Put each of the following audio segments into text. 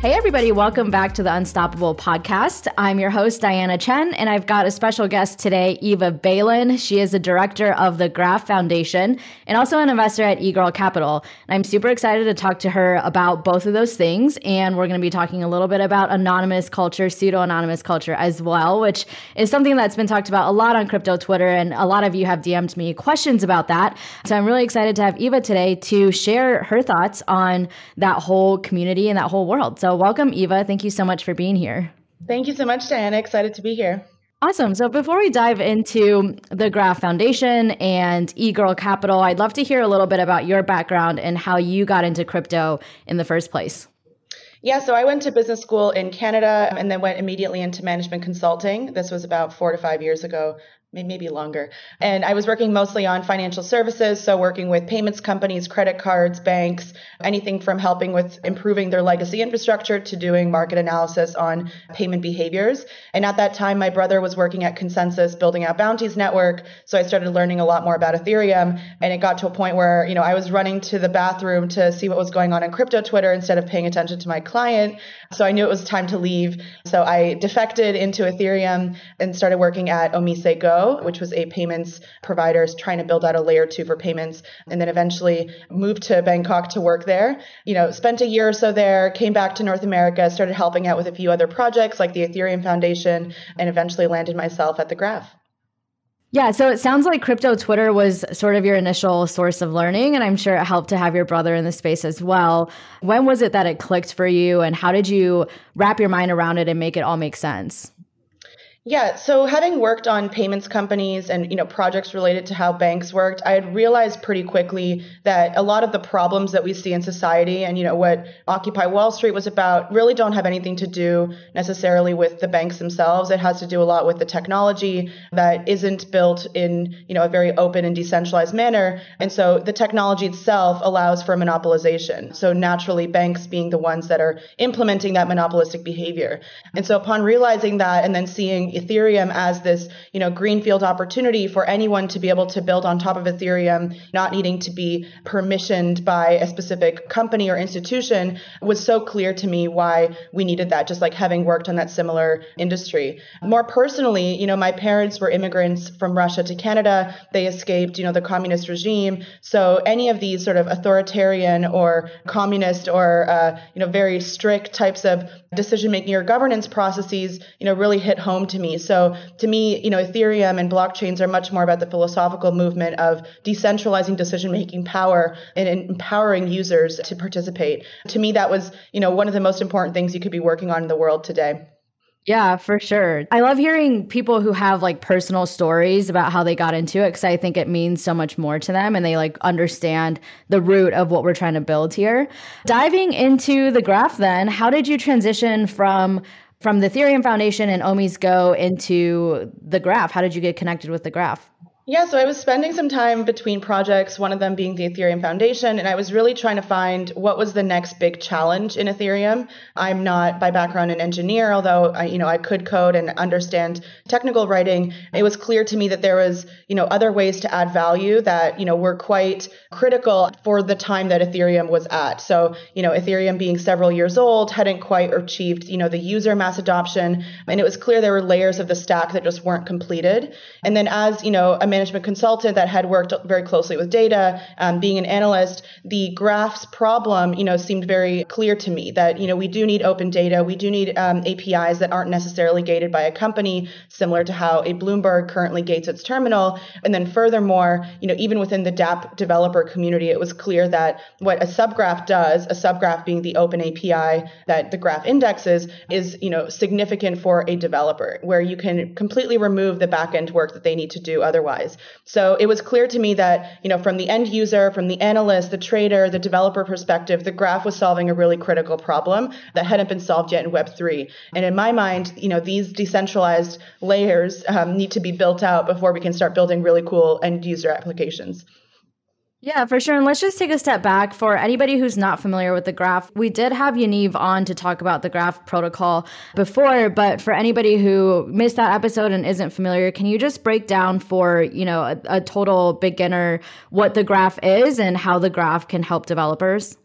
Hey, everybody, welcome back to the Unstoppable podcast. I'm your host, Diana Chen, and I've got a special guest today, Eva Beylin. She is the director of the Graph Foundation and also an investor at eGirl Capital. And I'm super excited to talk to her about both of those things. And we're going to be talking a little bit about anonymous culture, pseudo anonymous culture as well, which is something that's been talked about a lot on crypto Twitter. And a lot of you have DM'd me questions about that. So I'm really excited to have Eva today to share her thoughts on that whole community and that whole world. So so, welcome, Eva. Thank you so much for being here. Thank you so much, Diana. Excited to be here. Awesome. So before we dive into the Graph Foundation and eGirl Capital, I'd love to hear a little bit about your background and how you got into crypto in the first place. Yeah, so I went to business school in Canada and then went immediately into management consulting. This was about four to five years ago maybe longer. And I was working mostly on financial services, so working with payments companies, credit cards, banks, anything from helping with improving their legacy infrastructure to doing market analysis on payment behaviors. And at that time, my brother was working at ConsenSys building out Bounties network, so I started learning a lot more about Ethereum, and it got to a point where, you know, I was running to the bathroom to see what was going on in crypto Twitter instead of paying attention to my client. So I knew it was time to leave. So I defected into Ethereum and started working at OmiseGO which was a payments provider trying to build out a layer two for payments, and then eventually moved to Bangkok to work there. You know, spent a year or so there, came back to North America, started helping out with a few other projects like the Ethereum Foundation, and eventually landed myself at the Graph. Yeah, so it sounds like crypto Twitter was sort of your initial source of learning, and I'm sure it helped to have your brother in the space as well. When was it that it clicked for you, and how did you wrap your mind around it and make it all make sense? Yeah, so having worked on payments companies and you know projects related to how banks worked, I had realized pretty quickly that a lot of the problems that we see in society and you know what Occupy Wall Street was about really don't have anything to do necessarily with the banks themselves. It has to do a lot with the technology that isn't built in you know a very open and decentralized manner, and so the technology itself allows for monopolization. So naturally, banks being the ones that are implementing that monopolistic behavior. And so upon realizing that and then seeing Ethereum as this, you know, greenfield opportunity for anyone to be able to build on top of Ethereum, not needing to be permissioned by a specific company or institution was so clear to me why we needed that, just like having worked on that similar industry. More personally, you know, my parents were immigrants from Russia to Canada. They escaped, you know, the communist regime. So any of these sort of authoritarian or communist or, uh, you know, very strict types of decision making or governance processes, you know, really hit home to me So to me, you know, Ethereum and blockchains are much more about the philosophical movement of decentralizing decision making power and empowering users to participate. To me, that was, you know, one of the most important things you could be working on in the world today. Yeah, for sure. I love hearing people who have like personal stories about how they got into it because I think it means so much more to them and they like understand the root of what we're trying to build here. Diving into the graph, then, how did you transition from from the Ethereum Foundation and OmiseGO into the graph? How did you get connected with the graph? Yeah, so I was spending some time between projects, one of them being the Ethereum Foundation, and I was really trying to find what was the next big challenge in Ethereum. I'm not by background an engineer, although I, you know, I could code and understand technical writing. It was clear to me that there was, you know, other ways to add value that, you know, were quite critical for the time that Ethereum was at. So, you know, Ethereum being several years old hadn't quite achieved, you know, the user mass adoption, and it was clear there were layers of the stack that just weren't completed. And then as, you know, a management consultant that had worked very closely with data, um, being an analyst, the graphs problem, you know, seemed very clear to me that, you know, we do need open data. We do need um, APIs that aren't necessarily gated by a company, similar to how a Bloomberg currently gates its terminal. And then furthermore, you know, even within the dApp developer community, it was clear that what a subgraph does, a subgraph being the open API that the graph indexes, is, you know, significant for a developer where you can completely remove the backend work that they need to do otherwise. So it was clear to me that, you know, from the end user, from the analyst, the trader, the developer perspective, the graph was solving a really critical problem that hadn't been solved yet in Web3. And in my mind, you know, these decentralized layers um, need to be built out before we can start building really cool end user applications. Yeah, for sure. And let's just take a step back for anybody who's not familiar with the graph. We did have Yaniv on to talk about the graph protocol before, but for anybody who missed that episode and isn't familiar, can you just break down for, you know, a, a total beginner what the graph is and how the graph can help developers?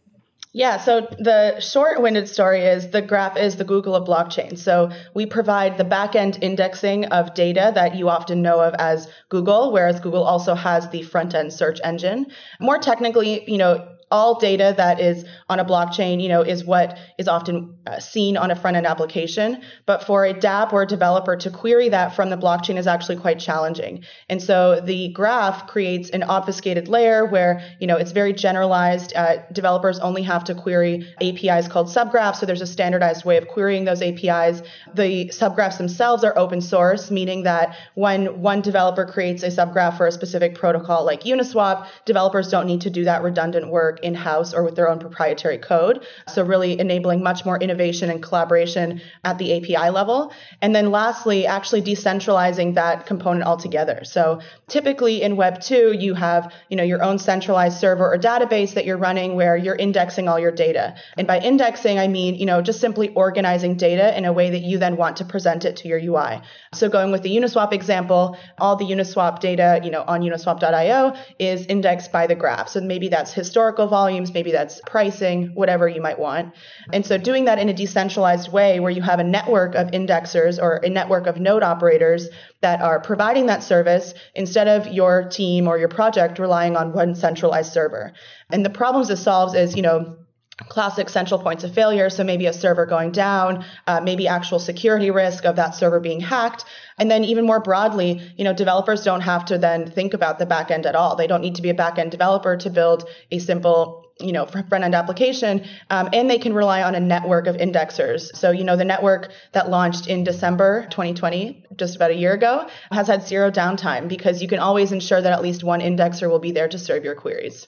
Yeah, so the short winded story is the graph is the Google of blockchain. So we provide the back end indexing of data that you often know of as Google, whereas Google also has the front end search engine. More technically, you know, all data that is on a blockchain, you know, is what is often uh, seen on a front end application. But for a DApp or a developer to query that from the blockchain is actually quite challenging. And so the graph creates an obfuscated layer where, you know, it's very generalized. Uh, developers only have to query APIs called subgraphs. So there's a standardized way of querying those APIs. The subgraphs themselves are open source, meaning that when one developer creates a subgraph for a specific protocol like Uniswap, developers don't need to do that redundant work in house or with their own proprietary code. So, really enabling much more innovation and collaboration at the API level. And then, lastly, actually decentralizing that component altogether. So, typically in Web 2, you have you know, your own centralized server or database that you're running where you're indexing all your data. And by indexing, I mean you know, just simply organizing data in a way that you then want to present it to your UI. So, going with the Uniswap example, all the Uniswap data you know, on uniswap.io is indexed by the graph. So, maybe that's historical volumes, maybe that's pricing, whatever you might want. And so doing that in a decentralized way where you have a network of indexers or a network of node operators that are providing that service instead of your team or your project relying on one centralized server. And the problems this solves is, you know, classic central points of failure. So maybe a server going down, uh, maybe actual security risk of that server being hacked. And then even more broadly, you know, developers don't have to then think about the backend at all. They don't need to be a backend developer to build a simple you know front end application um, and they can rely on a network of indexers so you know the network that launched in december 2020 just about a year ago has had zero downtime because you can always ensure that at least one indexer will be there to serve your queries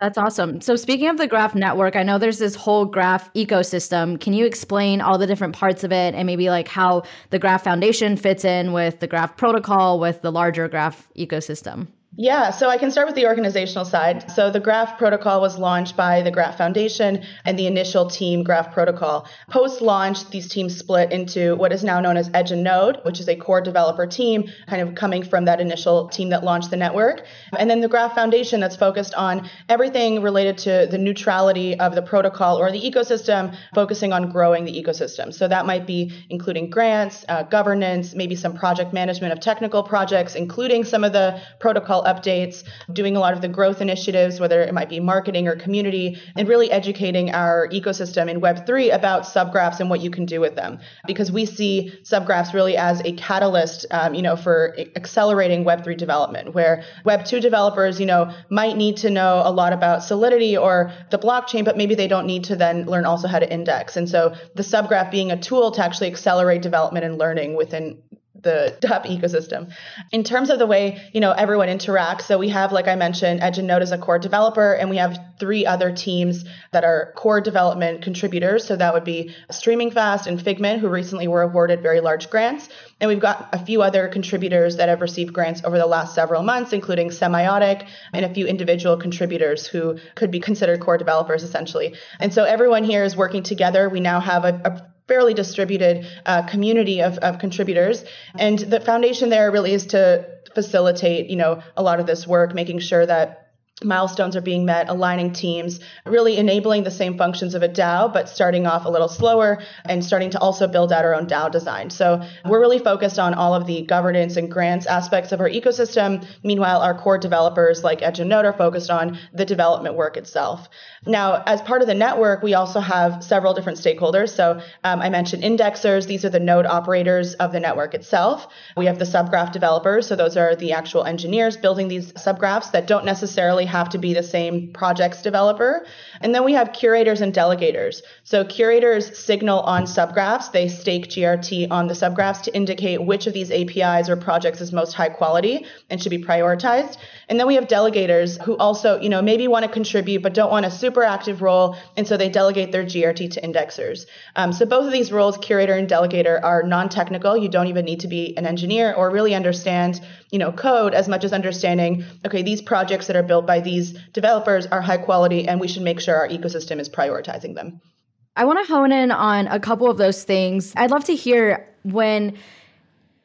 that's awesome. So, speaking of the Graph network, I know there's this whole Graph ecosystem. Can you explain all the different parts of it and maybe like how the Graph Foundation fits in with the Graph protocol with the larger Graph ecosystem? Yeah, so I can start with the organizational side. So the Graph protocol was launched by the Graph Foundation and the initial team Graph protocol. Post launch, these teams split into what is now known as Edge and Node, which is a core developer team, kind of coming from that initial team that launched the network. And then the Graph Foundation that's focused on everything related to the neutrality of the protocol or the ecosystem, focusing on growing the ecosystem. So that might be including grants, uh, governance, maybe some project management of technical projects, including some of the protocol updates, doing a lot of the growth initiatives, whether it might be marketing or community, and really educating our ecosystem in Web3 about subgraphs and what you can do with them. Because we see subgraphs really as a catalyst, um, you know, for accelerating Web3 development, where Web2 developers, you know, might need to know a lot about Solidity or the blockchain, but maybe they don't need to then learn also how to index. And so the subgraph being a tool to actually accelerate development and learning within the DApp ecosystem. In terms of the way, you know, everyone interacts, so we have, like I mentioned, Edge and Node as a core developer, and we have three other teams that are core development contributors. So that would be StreamingFast and Figment, who recently were awarded very large grants. And we've got a few other contributors that have received grants over the last several months, including Semiotic and a few individual contributors who could be considered core developers essentially. And so everyone here is working together. We now have a, a fairly distributed uh, community of, of contributors. And the foundation there really is to facilitate, you know, a lot of this work, making sure that milestones are being met, aligning teams, really enabling the same functions of a DAO, but starting off a little slower and starting to also build out our own DAO design. So we're really focused on all of the governance and grants aspects of our ecosystem. Meanwhile, our core developers like Edge and Node are focused on the development work itself. Now, as part of the network, we also have several different stakeholders. So um, I mentioned indexers. These are the node operators of the network itself. We have the subgraph developers. So those are the actual engineers building these subgraphs that don't necessarily have to be the same projects developer. And then we have curators and delegators. So curators signal on subgraphs. They stake GRT on the subgraphs to indicate which of these APIs or projects is most high quality and should be prioritized. And then we have delegators who also, you know, maybe want to contribute but don't want a super active role, and so they delegate their GRT to indexers. Um, so both of these roles, curator and delegator, are non-technical. You don't even need to be an engineer or really understand, you know, code as much as understanding, okay, these projects that are built by these developers are high quality, and we should make sure our ecosystem is prioritizing them. I want to hone in on a couple of those things. I'd love to hear when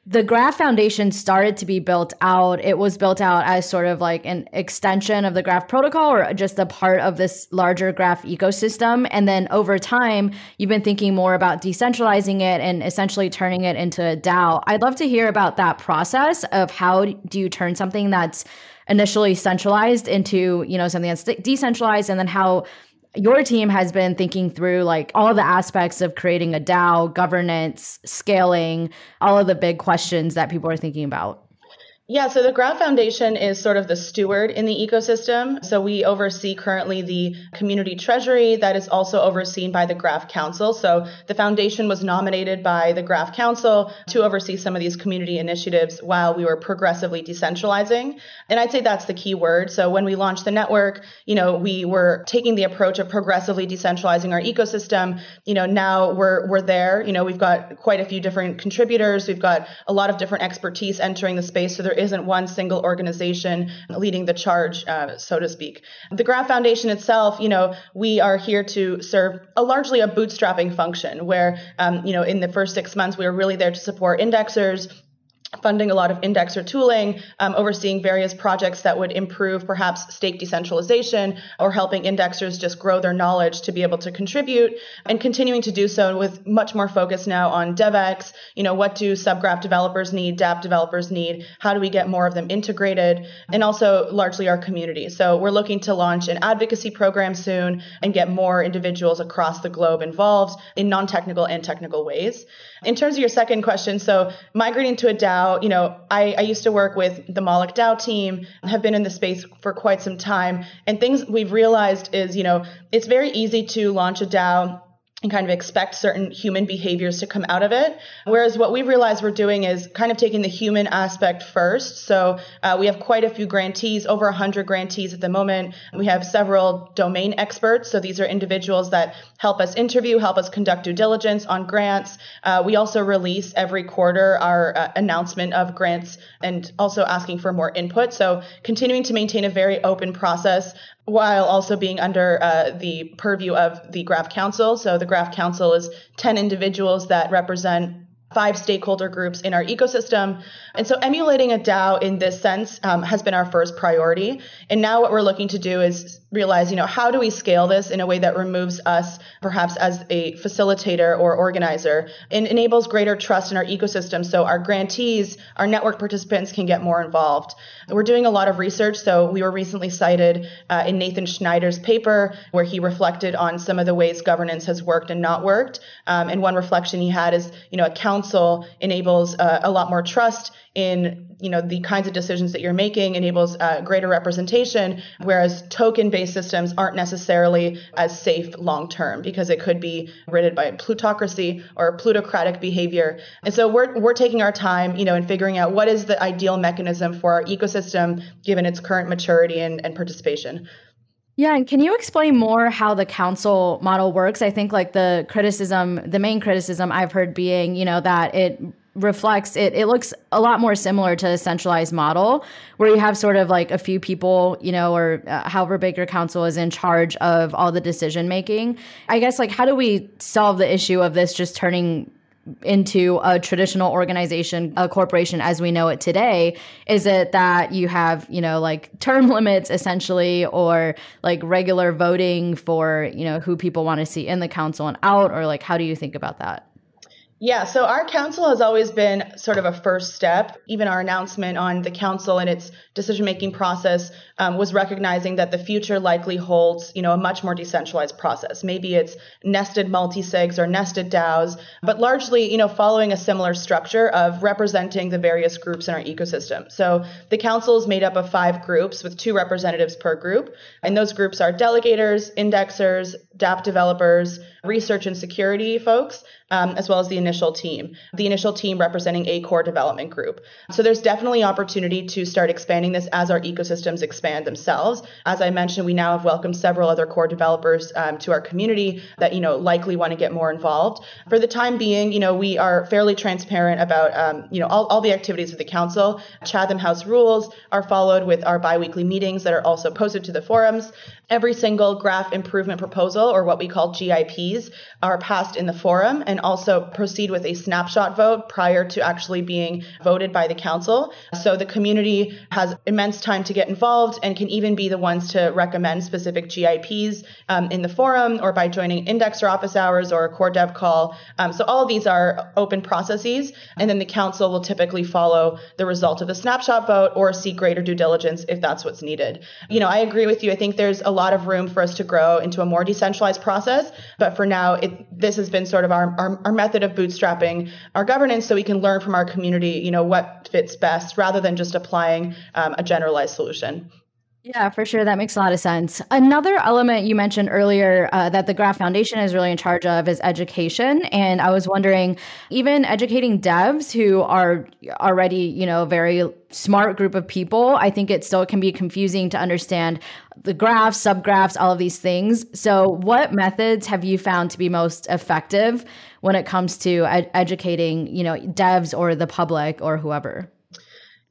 the Graph Foundation started to be built out, it was built out as sort of like an extension of the Graph protocol or just a part of this larger Graph ecosystem. And then over time, you've been thinking more about decentralizing it and essentially turning it into a DAO. I'd love to hear about that process of how do you turn something that's initially centralized into, you know, something that's decentralized and then how your team has been thinking through like all the aspects of creating a DAO, governance, scaling, all of the big questions that people are thinking about. Yeah, so the Graph Foundation is sort of the steward in the ecosystem. So we oversee currently the community treasury that is also overseen by the Graph Council. So the foundation was nominated by the Graph Council to oversee some of these community initiatives while we were progressively decentralizing. And I'd say that's the key word. So when we launched the network, you know, we were taking the approach of progressively decentralizing our ecosystem. You know, now we're we're there. You know, we've got quite a few different contributors. We've got a lot of different expertise entering the space. So there isn't one single organization leading the charge, uh, so to speak. The Graph Foundation itself, you know, we are here to serve a largely a bootstrapping function where, um, you know, in the first six months, we were really there to support indexers funding a lot of indexer tooling, um, overseeing various projects that would improve perhaps stake decentralization or helping indexers just grow their knowledge to be able to contribute and continuing to do so with much more focus now on DevX. You know, what do subgraph developers need, dApp developers need? How do we get more of them integrated? And also largely our community. So we're looking to launch an advocacy program soon and get more individuals across the globe involved in non-technical and technical ways. In terms of your second question, so migrating to a DAO, you know, I, I used to work with the Moloch DAO team, have been in the space for quite some time, and things we've realized is, you know, it's very easy to launch a DAO and kind of expect certain human behaviors to come out of it. Whereas what we realized we're doing is kind of taking the human aspect first. So uh, we have quite a few grantees, over 100 grantees at the moment. We have several domain experts. So these are individuals that help us interview, help us conduct due diligence on grants. Uh, we also release every quarter our uh, announcement of grants and also asking for more input. So continuing to maintain a very open process while also being under uh, the purview of the Graph Council. So the Graph Council is 10 individuals that represent five stakeholder groups in our ecosystem. And so emulating a DAO in this sense um, has been our first priority. And now what we're looking to do is realize, you know, how do we scale this in a way that removes us perhaps as a facilitator or organizer and enables greater trust in our ecosystem so our grantees, our network participants can get more involved. We're doing a lot of research. So we were recently cited uh, in Nathan Schneider's paper where he reflected on some of the ways governance has worked and not worked. Um, and one reflection he had is, you know, a council enables uh, a lot more trust in you know the kinds of decisions that you're making enables uh, greater representation whereas token based systems aren't necessarily as safe long term because it could be rid by plutocracy or plutocratic behavior. And so we're we're taking our time you know in figuring out what is the ideal mechanism for our ecosystem given its current maturity and, and participation yeah, and can you explain more how the council model works? I think like the criticism, the main criticism I've heard being, you know, that it reflects it it looks a lot more similar to a centralized model where you have sort of like a few people you know or uh, however big your council is in charge of all the decision making i guess like how do we solve the issue of this just turning into a traditional organization a corporation as we know it today is it that you have you know like term limits essentially or like regular voting for you know who people want to see in the council and out or like how do you think about that Yeah, so our council has always been sort of a first step. Even our announcement on the council and its decision making process um, was recognizing that the future likely holds, you know, a much more decentralized process. Maybe it's nested multi-sigs or nested DAOs, but largely, you know, following a similar structure of representing the various groups in our ecosystem. So the council is made up of five groups with two representatives per group, and those groups are delegators, indexers, dApp developers, research and security folks, um, as well as the initial team. The initial team representing a core development group. So there's definitely opportunity to start expanding this as our ecosystems expand themselves. As I mentioned, we now have welcomed several other core developers um, to our community that you know likely want to get more involved. For the time being, you know we are fairly transparent about um, you know all, all the activities of the council. Chatham House rules are followed with our biweekly meetings that are also posted to the forums. Every single graph improvement proposal, or what we call GIPs, are passed in the forum and also proceed with a snapshot vote prior to actually being voted by the council. So the community has immense time to get involved and can even be the ones to recommend specific GIPs um, in the forum or by joining indexer office hours or a core dev call. Um, so all of these are open processes, and then the council will typically follow the result of the snapshot vote or seek greater due diligence if that's what's needed. You know, I agree with you. I think there's a lot of room for us to grow into a more decentralized process. But for now, it, this has been sort of our, our, our method of bootstrapping our governance so we can learn from our community, you know, what fits best rather than just applying um, a generalized solution. Yeah, for sure. That makes a lot of sense. Another element you mentioned earlier uh, that the Graph Foundation is really in charge of is education. And I was wondering, even educating devs who are already, you know, very smart group of people, I think it still can be confusing to understand the graphs, subgraphs, all of these things. So, what methods have you found to be most effective when it comes to ed- educating, you know, devs or the public or whoever?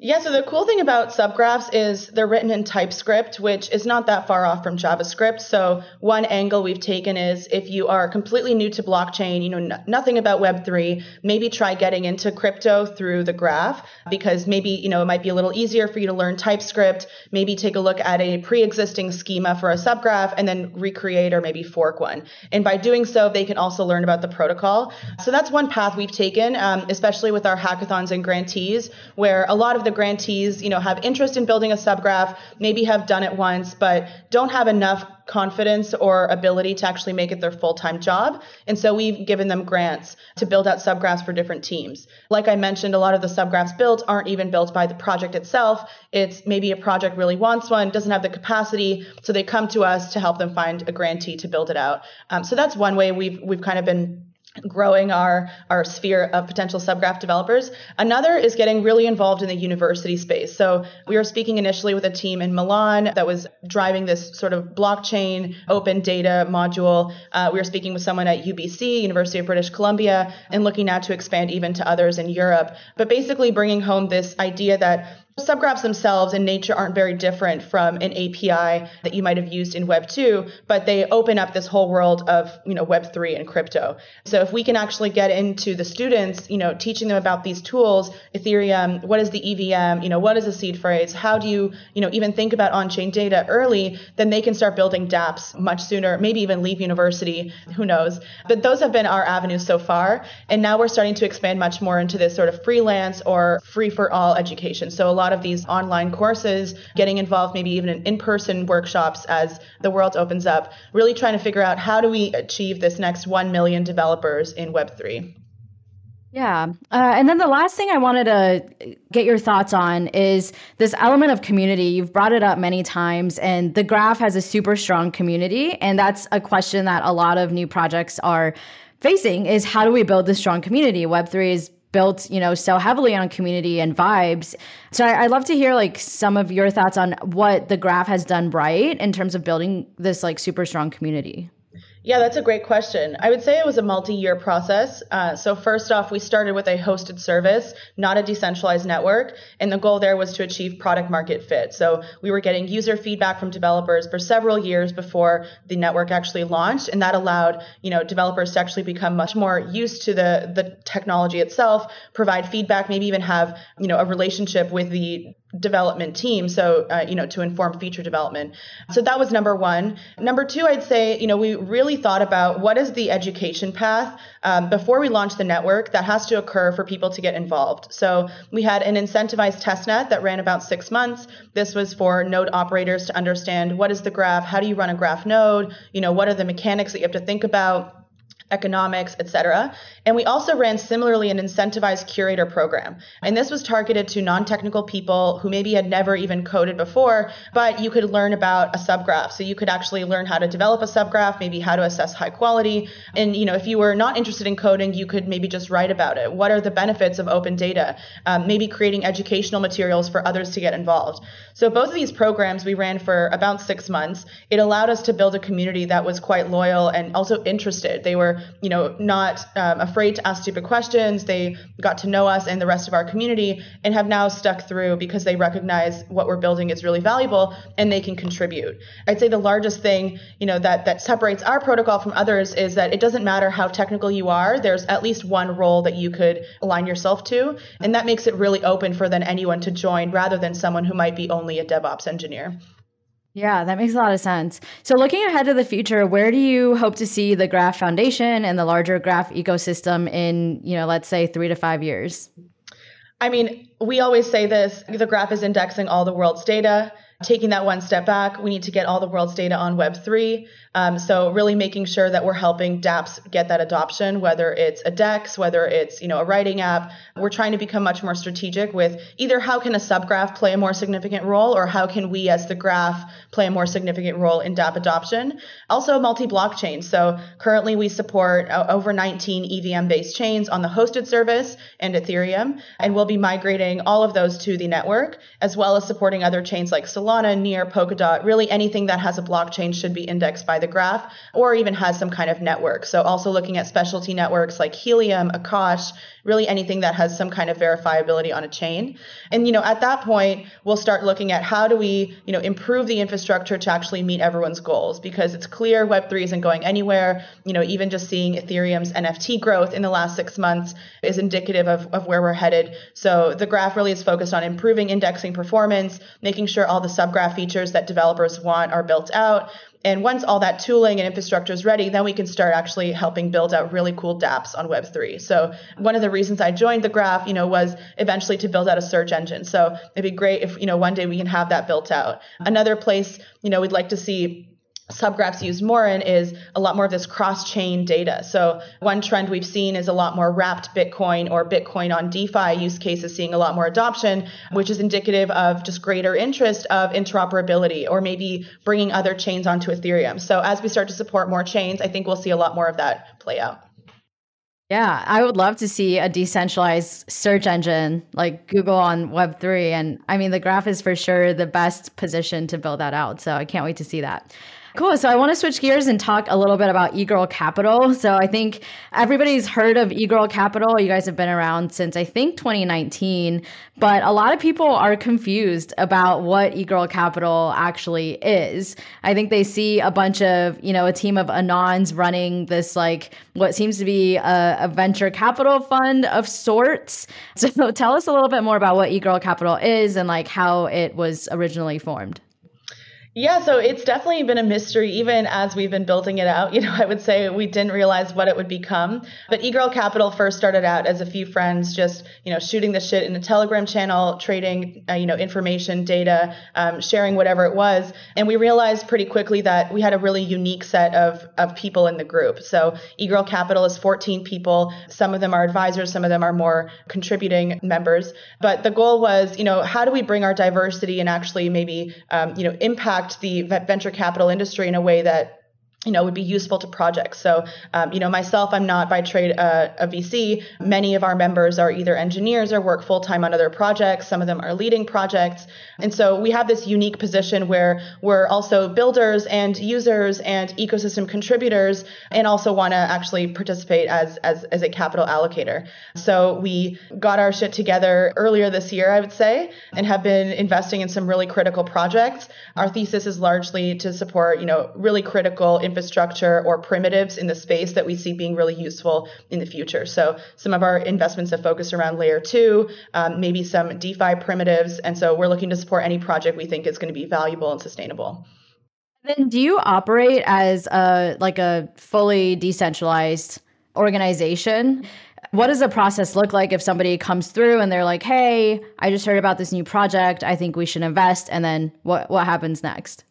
Yeah, so the cool thing about subgraphs is they're written in TypeScript, which is not that far off from JavaScript. So one angle we've taken is if you are completely new to blockchain, you know n- nothing about Web3, maybe try getting into crypto through the graph because maybe, you know, it might be a little easier for you to learn TypeScript, maybe take a look at a pre-existing schema for a subgraph and then recreate or maybe fork one. And by doing so, they can also learn about the protocol. So that's one path we've taken, um, especially with our hackathons and grantees, where a lot of the grantees, you know, have interest in building a subgraph, maybe have done it once, but don't have enough confidence or ability to actually make it their full-time job. And so we've given them grants to build out subgraphs for different teams. Like I mentioned, a lot of the subgraphs built aren't even built by the project itself. It's maybe a project really wants one, doesn't have the capacity, so they come to us to help them find a grantee to build it out. Um, so that's one way we've we've kind of been growing our, our sphere of potential subgraph developers. Another is getting really involved in the university space. So we were speaking initially with a team in Milan that was driving this sort of blockchain open data module. Uh, we were speaking with someone at UBC, University of British Columbia, and looking now to expand even to others in Europe. But basically bringing home this idea that Subgraphs themselves in nature aren't very different from an API that you might have used in Web 2, but they open up this whole world of, you know, Web 3 and crypto. So if we can actually get into the students, you know, teaching them about these tools, Ethereum, what is the EVM, you know, what is a seed phrase, how do you, you know, even think about on-chain data early, then they can start building dApps much sooner, maybe even leave university, who knows. But those have been our avenues so far, and now we're starting to expand much more into this sort of freelance or free for all education. So a lot of these online courses, getting involved maybe even in in-person workshops as the world opens up, really trying to figure out how do we achieve this next 1 million developers in Web3. Yeah. Uh, and then the last thing I wanted to get your thoughts on is this element of community. You've brought it up many times, and the graph has a super strong community. And that's a question that a lot of new projects are facing is how do we build this strong community? Web3 is built, you know, so heavily on community and vibes. So I, would love to hear like some of your thoughts on what the graph has done right in terms of building this like super strong community. Yeah, that's a great question. I would say it was a multi year process. Uh, so, first off, we started with a hosted service, not a decentralized network. And the goal there was to achieve product market fit. So, we were getting user feedback from developers for several years before the network actually launched. And that allowed you know, developers to actually become much more used to the, the technology itself, provide feedback, maybe even have you know, a relationship with the development team so uh, you know to inform feature development. So that was number one. Number two i'd say you know we really thought about what is the education path um, before we launched the network that has to occur for people to get involved. So we had an incentivized testnet that ran about six months. This was for node operators to understand what is the graph how do you run a graph node you know what are the mechanics that you have to think about economics, etc. And we also ran similarly an incentivized curator program. And this was targeted to non-technical people who maybe had never even coded before, but you could learn about a subgraph. So you could actually learn how to develop a subgraph, maybe how to assess high quality. And you know, if you were not interested in coding, you could maybe just write about it. What are the benefits of open data? Um, maybe creating educational materials for others to get involved. So both of these programs we ran for about six months. It allowed us to build a community that was quite loyal and also interested. They were you know, not um, afraid to ask stupid questions. They got to know us and the rest of our community and have now stuck through because they recognize what we're building is really valuable and they can contribute. I'd say the largest thing, you know, that that separates our protocol from others is that it doesn't matter how technical you are. There's at least one role that you could align yourself to, and that makes it really open for then anyone to join rather than someone who might be only a DevOps engineer. Yeah, that makes a lot of sense. So, looking ahead to the future, where do you hope to see the Graph Foundation and the larger Graph ecosystem in, you know, let's say three to five years? I mean, we always say this the Graph is indexing all the world's data. Taking that one step back, we need to get all the world's data on Web3. Um, so really making sure that we're helping dApps get that adoption, whether it's a DEX, whether it's you know a writing app. We're trying to become much more strategic with either how can a subgraph play a more significant role, or how can we as the graph play a more significant role in dApp adoption. Also multi-blockchain. So currently we support uh, over 19 EVM-based chains on the hosted service and Ethereum, and we'll be migrating all of those to the network, as well as supporting other chains like Solana, Near, Polkadot. Really anything that has a blockchain should be indexed by the graph or even has some kind of network. So also looking at specialty networks like Helium, Akash, really anything that has some kind of verifiability on a chain. And you know, at that point, we'll start looking at how do we, you know, improve the infrastructure to actually meet everyone's goals because it's clear web3 isn't going anywhere. You know, even just seeing Ethereum's NFT growth in the last 6 months is indicative of, of where we're headed. So the graph really is focused on improving indexing performance, making sure all the subgraph features that developers want are built out, and once all that tooling and infrastructure is ready, then we can start actually helping build out really cool dApps on Web3. So one of the reasons I joined the graph, you know, was eventually to build out a search engine. So it'd be great if, you know, one day we can have that built out. Another place, you know, we'd like to see subgraphs used more in is a lot more of this cross-chain data. So one trend we've seen is a lot more wrapped Bitcoin or Bitcoin on DeFi use cases seeing a lot more adoption, which is indicative of just greater interest of interoperability or maybe bringing other chains onto Ethereum. So as we start to support more chains, I think we'll see a lot more of that play out. Yeah, I would love to see a decentralized search engine like Google on Web3. And I mean, the graph is for sure the best position to build that out. So I can't wait to see that. Cool. So I want to switch gears and talk a little bit about eGirl Capital. So I think everybody's heard of eGirl Capital. You guys have been around since I think 2019, but a lot of people are confused about what eGirl Capital actually is. I think they see a bunch of, you know, a team of Anons running this like what seems to be a, a venture capital fund of sorts. So tell us a little bit more about what eGirl Capital is and like how it was originally formed. Yeah, so it's definitely been a mystery even as we've been building it out. You know, I would say we didn't realize what it would become. But eGirl Capital first started out as a few friends just, you know, shooting the shit in a Telegram channel, trading, uh, you know, information, data, um, sharing whatever it was. And we realized pretty quickly that we had a really unique set of, of people in the group. So eGirl Capital is 14 people. Some of them are advisors, some of them are more contributing members. But the goal was, you know, how do we bring our diversity and actually maybe, um, you know, impact impact the venture capital industry in a way that you know, would be useful to projects. So, um, you know, myself, I'm not by trade uh, a VC. Many of our members are either engineers or work full time on other projects. Some of them are leading projects. And so we have this unique position where we're also builders and users and ecosystem contributors and also want to actually participate as, as, as a capital allocator. So we got our shit together earlier this year, I would say, and have been investing in some really critical projects. Our thesis is largely to support, you know, really critical infrastructure or primitives in the space that we see being really useful in the future. So some of our investments have focused around layer two, um, maybe some DeFi primitives. And so we're looking to support any project we think is going to be valuable and sustainable. Then do you operate as a like a fully decentralized organization? What does the process look like if somebody comes through and they're like, "Hey, I just heard about this new project. I think we should invest." And then what what happens next?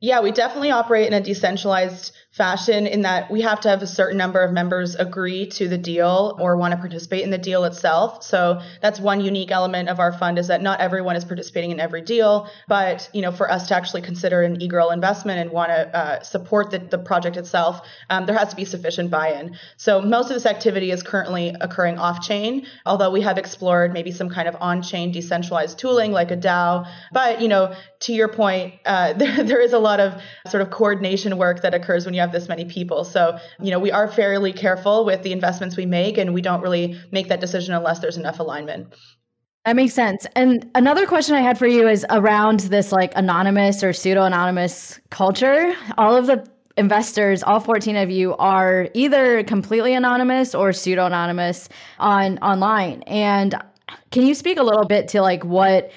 Yeah, we definitely operate in a decentralized fashion in that we have to have a certain number of members agree to the deal or want to participate in the deal itself. So that's one unique element of our fund is that not everyone is participating in every deal, but you know, for us to actually consider an e-girl investment and want to uh, support the, the project itself, um, there has to be sufficient buy-in. So most of this activity is currently occurring off-chain, although we have explored maybe some kind of on-chain decentralized tooling like a DAO. But you know, to your point, uh, there, there is a lot of sort of coordination work that occurs when you have have this many people. So, you know, we are fairly careful with the investments we make and we don't really make that decision unless there's enough alignment. That makes sense. And another question I had for you is around this like anonymous or pseudo anonymous culture. All of the investors, all 14 of you are either completely anonymous or pseudo anonymous on online. And can you speak a little bit to like what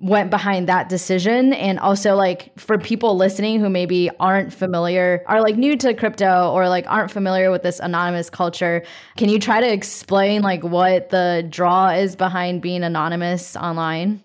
went behind that decision and also like for people listening who maybe aren't familiar are like new to crypto or like aren't familiar with this anonymous culture can you try to explain like what the draw is behind being anonymous online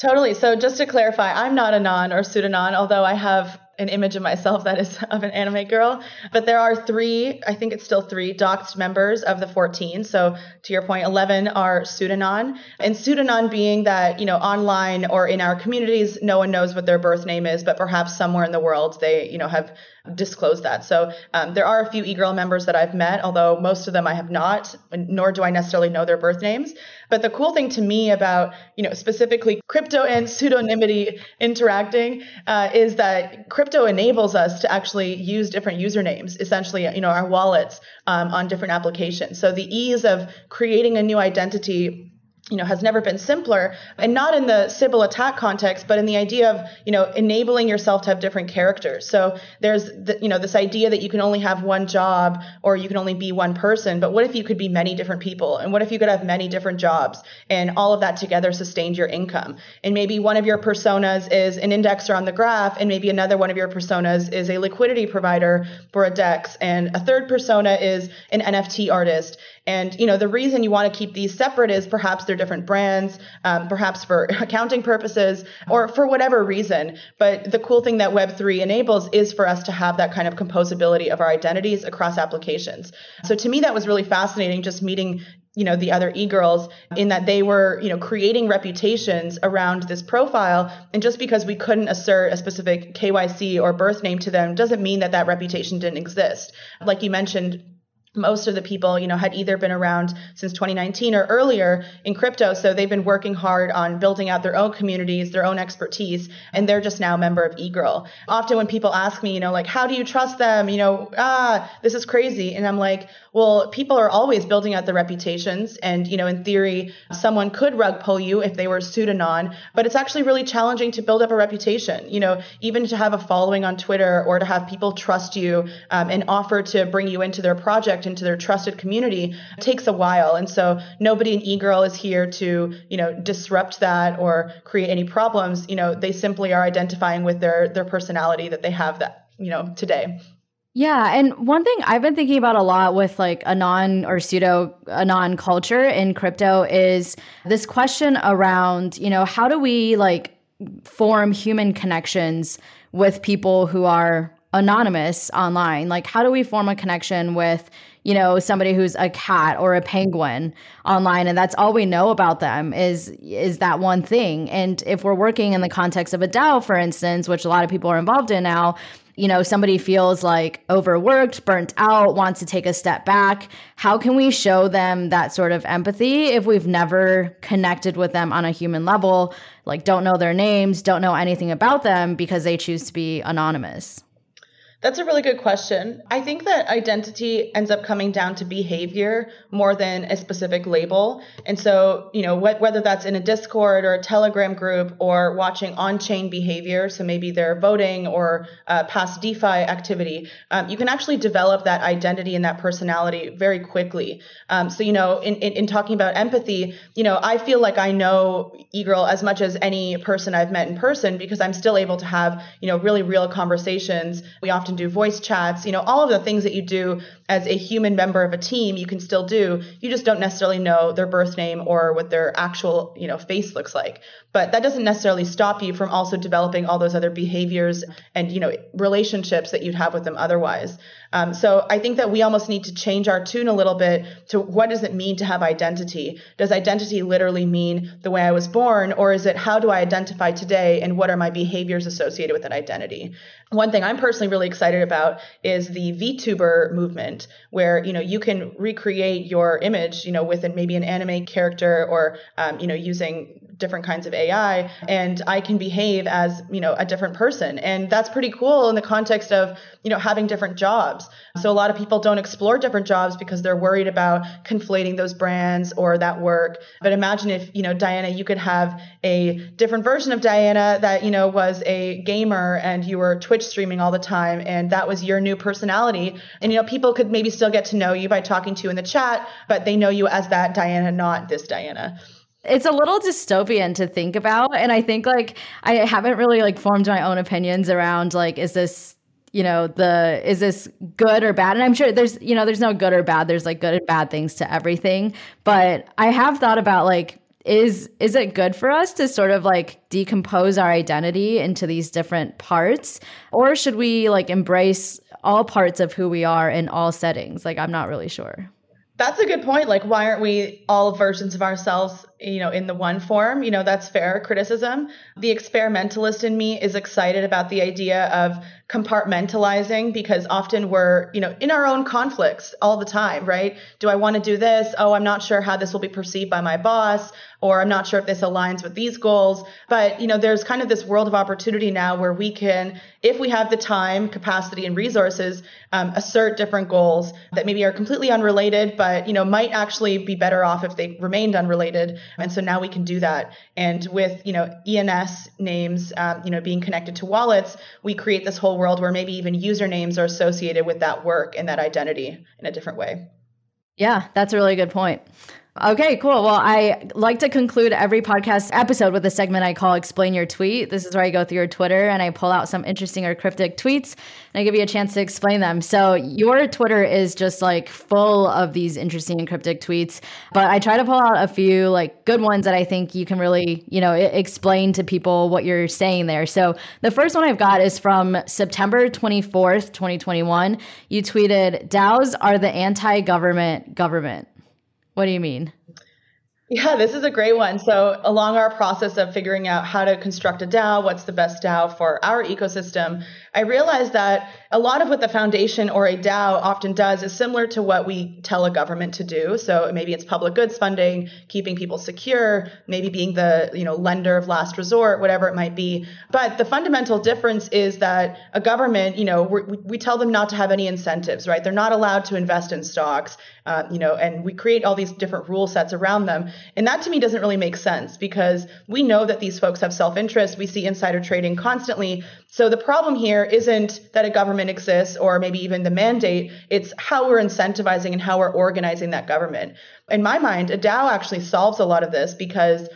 Totally. So just to clarify, I'm not a non or pseudonon, although I have an image of myself that is of an anime girl. But there are three, I think it's still three, doxed members of the 14. So to your point, 11 are pseudonon. And pseudonon being that, you know, online or in our communities, no one knows what their birth name is, but perhaps somewhere in the world they, you know, have disclosed that. So um, there are a few e-girl members that I've met, although most of them I have not, nor do I necessarily know their birth names. But the cool thing to me about, you know, specifically crypto and pseudonymity interacting uh, is that crypto enables us to actually use different usernames, essentially, you know, our wallets um, on different applications. So the ease of creating a new identity you know has never been simpler and not in the Sybil attack context but in the idea of you know enabling yourself to have different characters. So there's the, you know this idea that you can only have one job or you can only be one person but what if you could be many different people? And what if you could have many different jobs and all of that together sustained your income? And maybe one of your personas is an indexer on the graph and maybe another one of your personas is a liquidity provider for a dex and a third persona is an NFT artist. And you know the reason you want to keep these separate is perhaps they're different brands, um, perhaps for accounting purposes or for whatever reason. But the cool thing that Web3 enables is for us to have that kind of composability of our identities across applications. So to me, that was really fascinating just meeting you know the other e-girls in that they were you know creating reputations around this profile and just because we couldn't assert a specific KYC or birth name to them doesn't mean that that reputation didn't exist like you mentioned most of the people, you know, had either been around since 2019 or earlier in crypto. So they've been working hard on building out their own communities, their own expertise, and they're just now a member of eGirl. Often when people ask me, you know, like, how do you trust them? You know, ah, this is crazy. And I'm like, well, people are always building out their reputations. And, you know, in theory, someone could rug pull you if they were pseudonon, but it's actually really challenging to build up a reputation. You know, even to have a following on Twitter or to have people trust you um, and offer to bring you into their project, into their trusted community takes a while. And so nobody in eGirl is here to, you know, disrupt that or create any problems. You know, they simply are identifying with their, their personality that they have that, you know, today. Yeah, and one thing I've been thinking about a lot with like anon or pseudo anon culture in crypto is this question around, you know, how do we like form human connections with people who are anonymous online? Like how do we form a connection with, you know, somebody who's a cat or a penguin online and that's all we know about them is is that one thing. And if we're working in the context of a DAO for instance, which a lot of people are involved in now, you know, somebody feels like overworked, burnt out, wants to take a step back, how can we show them that sort of empathy if we've never connected with them on a human level, like don't know their names, don't know anything about them because they choose to be anonymous? That's a really good question. I think that identity ends up coming down to behavior more than a specific label. And so, you know, wh- whether that's in a Discord or a Telegram group or watching on chain behavior, so maybe they're voting or uh, past DeFi activity, um, you can actually develop that identity and that personality very quickly. Um, so, you know, in, in, in, talking about empathy, you know, I feel like I know eGirl as much as any person I've met in person because I'm still able to have, you know, really real conversations. We often often do voice chats, you know, all of the things that you do as a human member of a team, you can still do. You just don't necessarily know their birth name or what their actual, you know, face looks like. But that doesn't necessarily stop you from also developing all those other behaviors and, you know, relationships that you'd have with them otherwise. Um, so I think that we almost need to change our tune a little bit to what does it mean to have identity? Does identity literally mean the way I was born, or is it how do I identify today and what are my behaviors associated with that identity? One thing I'm personally really excited about is the VTuber movement, where you know you can recreate your image, you know, with maybe an anime character or um, you know using different kinds of AI, and I can behave as you know a different person, and that's pretty cool in the context of you know having different jobs. So a lot of people don't explore different jobs because they're worried about conflating those brands or that work. But imagine if you know Diana, you could have a different version of Diana that you know was a gamer and you were Twitch Twitch streaming all the time and that was your new personality. And, you know, people could maybe still get to know you by talking to you in the chat, but they know you as that Diana, not this Diana. It's a little dystopian to think about and i think like i haven't really like formed my own opinions around like is this you know the is this good or bad? And i'm sure there's you know there's no good or bad. There's like good and bad things to everything. But i have thought about like is is it good for us to sort of like decompose our identity into these different parts? Or should we like embrace all parts of who we are in all settings? Like i'm not really sure. That's a good point. Like why aren't we all versions of ourselves you know in the one form you know that's fair criticism. The experimentalist in me is excited about the idea of compartmentalizing because often we're you know in our own conflicts all the time right? Do i want to do this? Oh i'm not sure how this will be perceived by my boss or i'm not sure if this aligns with these goals. But you know there's kind of this world of opportunity now where we can if we have the time capacity and resources um, assert different goals that maybe are completely unrelated but you know might actually be better off if they remained unrelated and so now we can do that. And with you know ENS names, um, you know being connected to wallets, we create this whole world where maybe even usernames are associated with that work and that identity in a different way. Yeah, that's a really good point. Okay, cool. Well, I like to conclude every podcast episode with a segment I call Explain Your Tweet. This is where I go through your Twitter and I pull out some interesting or cryptic tweets and I give you a chance to explain them. So, your Twitter is just like full of these interesting and cryptic tweets, but I try to pull out a few like good ones that I think you can really, you know, explain to people what you're saying there. So, the first one I've got is from September 24th, 2021. You tweeted, DAOs are the anti government government. What do you mean? Yeah, this is a great one. So, along our process of figuring out how to construct a DAO, what's the best DAO for our ecosystem, I realized that a lot of what the foundation or a DAO often does is similar to what we tell a government to do. So maybe it's public goods funding, keeping people secure, maybe being the you know lender of last resort, whatever it might be. But the fundamental difference is that a government, you know, we, we tell them not to have any incentives, right? They're not allowed to invest in stocks, uh, you know, and we create all these different rule sets around them. And that to me doesn't really make sense because we know that these folks have self-interest. We see insider trading constantly. So the problem here isn't that a government exists or maybe even the mandate, it's how we're incentivizing and how we're organizing that government. In my mind, a DAO actually solves a lot of this because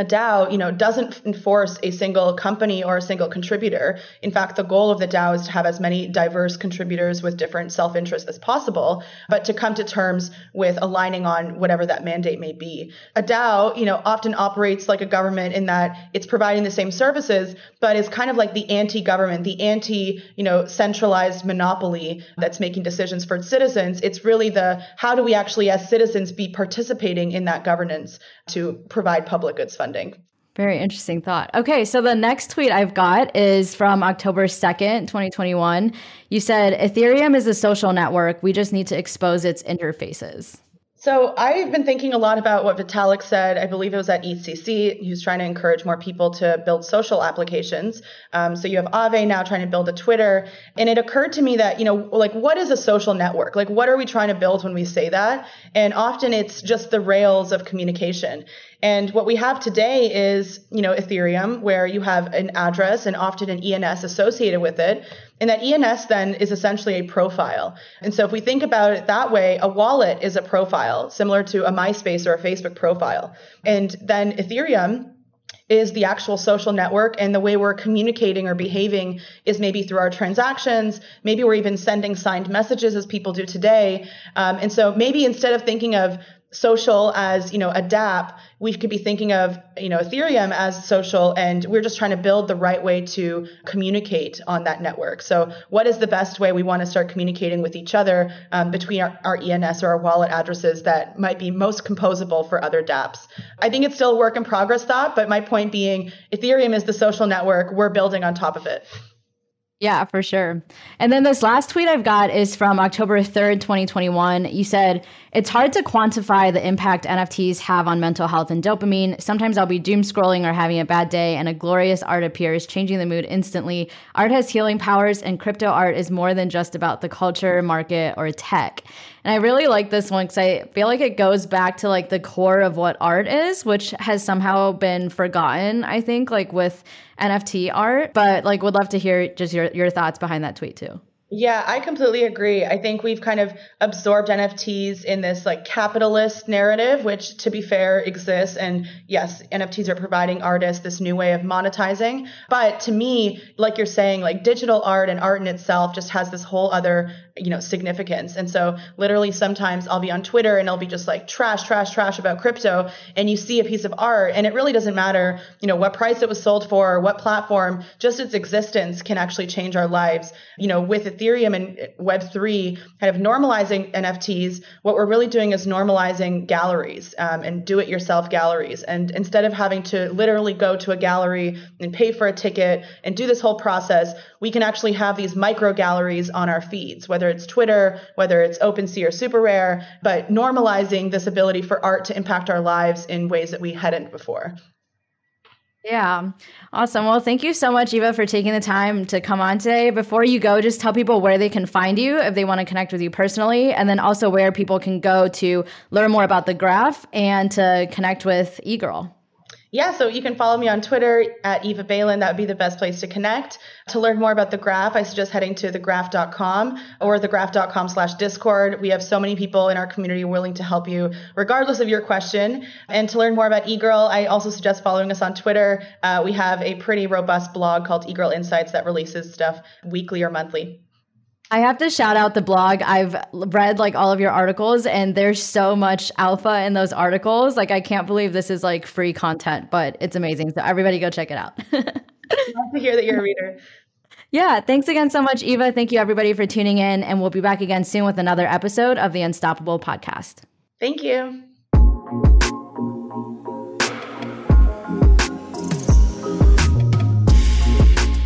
a DAO, you know, doesn't enforce a single company or a single contributor. In fact, the goal of the DAO is to have as many diverse contributors with different self-interests as possible, but to come to terms with aligning on whatever that mandate may be. A DAO, you know, often operates like a government in that it's providing the same services, but is kind of like the anti-government, the anti, you know, centralized monopoly that's making decisions for its citizens. It's really the how do we actually as citizens be participating in that governance to provide public goods funding. Very interesting thought. Okay, so the next tweet I've got is from October 2nd, 2021. You said Ethereum is a social network. We just need to expose its interfaces. So I've been thinking a lot about what Vitalik said. I believe it was at ECC. He was trying to encourage more people to build social applications. Um, so you have Aave now trying to build a Twitter, and it occurred to me that you know, like, what is a social network? Like, what are we trying to build when we say that? And often it's just the rails of communication. And what we have today is, you know, Ethereum, where you have an address and often an ENS associated with it. And that ENS then is essentially a profile. And so if we think about it that way, a wallet is a profile, similar to a MySpace or a Facebook profile. And then Ethereum is the actual social network and the way we're communicating or behaving is maybe through our transactions maybe we're even sending signed messages as people do today um, and so maybe instead of thinking of social as you know a dApp, we could be thinking of you know Ethereum as social, and we're just trying to build the right way to communicate on that network. So, what is the best way we want to start communicating with each other um, between our, our, ENS or our wallet addresses that might be most composable for other dApps? I think it's still a work in progress thought, but my point being, Ethereum is the social network. We're building on top of it. Yeah, for sure. And then this last tweet I've got is from October 3rd, 2021. You said, It's hard to quantify the impact NFTs have on mental health and dopamine. Sometimes I'll be doom scrolling or having a bad day, and a glorious art appears, changing the mood instantly. Art has healing powers, and crypto art is more than just about the culture, market, or tech. And I really like this one because I feel like it goes back to like the core of what art is, which has somehow been forgotten, I think, like with NFT art. But like would love to hear just your, your thoughts behind that tweet too. Yeah, I completely agree. I think we've kind of absorbed NFTs in this like capitalist narrative, which to be fair exists. And yes, NFTs are providing artists this new way of monetizing. But to me, like you're saying, like digital art and art in itself just has this whole other you know significance and so literally sometimes i'll be on twitter and i'll be just like trash trash trash about crypto and you see a piece of art and it really doesn't matter you know what price it was sold for or what platform just its existence can actually change our lives you know with ethereum and web3 kind of normalizing nfts what we're really doing is normalizing galleries um, and do it yourself galleries and instead of having to literally go to a gallery and pay for a ticket and do this whole process we can actually have these micro galleries on our feeds whether it's Twitter, whether it's OpenSea or SuperRare, but normalizing this ability for art to impact our lives in ways that we hadn't before. Yeah. Awesome. Well, thank you so much, Eva, for taking the time to come on today. Before you go, just tell people where they can find you if they want to connect with you personally, and then also where people can go to learn more about the graph and to connect with eGirl. Yeah, so you can follow me on Twitter at Eva Beylin. That would be the best place to connect. To learn more about the graph, I suggest heading to thegraph.com or thegraph.com slash discord. We have so many people in our community willing to help you regardless of your question. And to learn more about eGirl, I also suggest following us on Twitter. Uh, we have a pretty robust blog called eGirl Insights that releases stuff weekly or monthly. I have to shout out the blog. I've read like all of your articles and there's so much alpha in those articles. Like I can't believe this is like free content, but it's amazing. So everybody go check it out. Love to hear that you're a reader. Yeah, thanks again so much, Eva. Thank you everybody for tuning in and we'll be back again soon with another episode of the Unstoppable podcast. Thank you.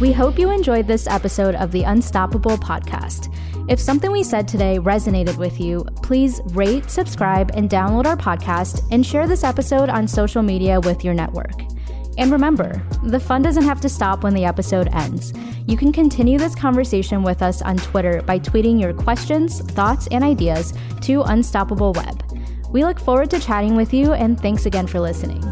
We hope you enjoyed this episode of the Unstoppable podcast. If something we said today resonated with you, please rate, subscribe, and download our podcast and share this episode on social media with your network. And remember, the fun doesn't have to stop when the episode ends. You can continue this conversation with us on Twitter by tweeting your questions, thoughts, and ideas to Unstoppable Web. We look forward to chatting with you, and thanks again for listening.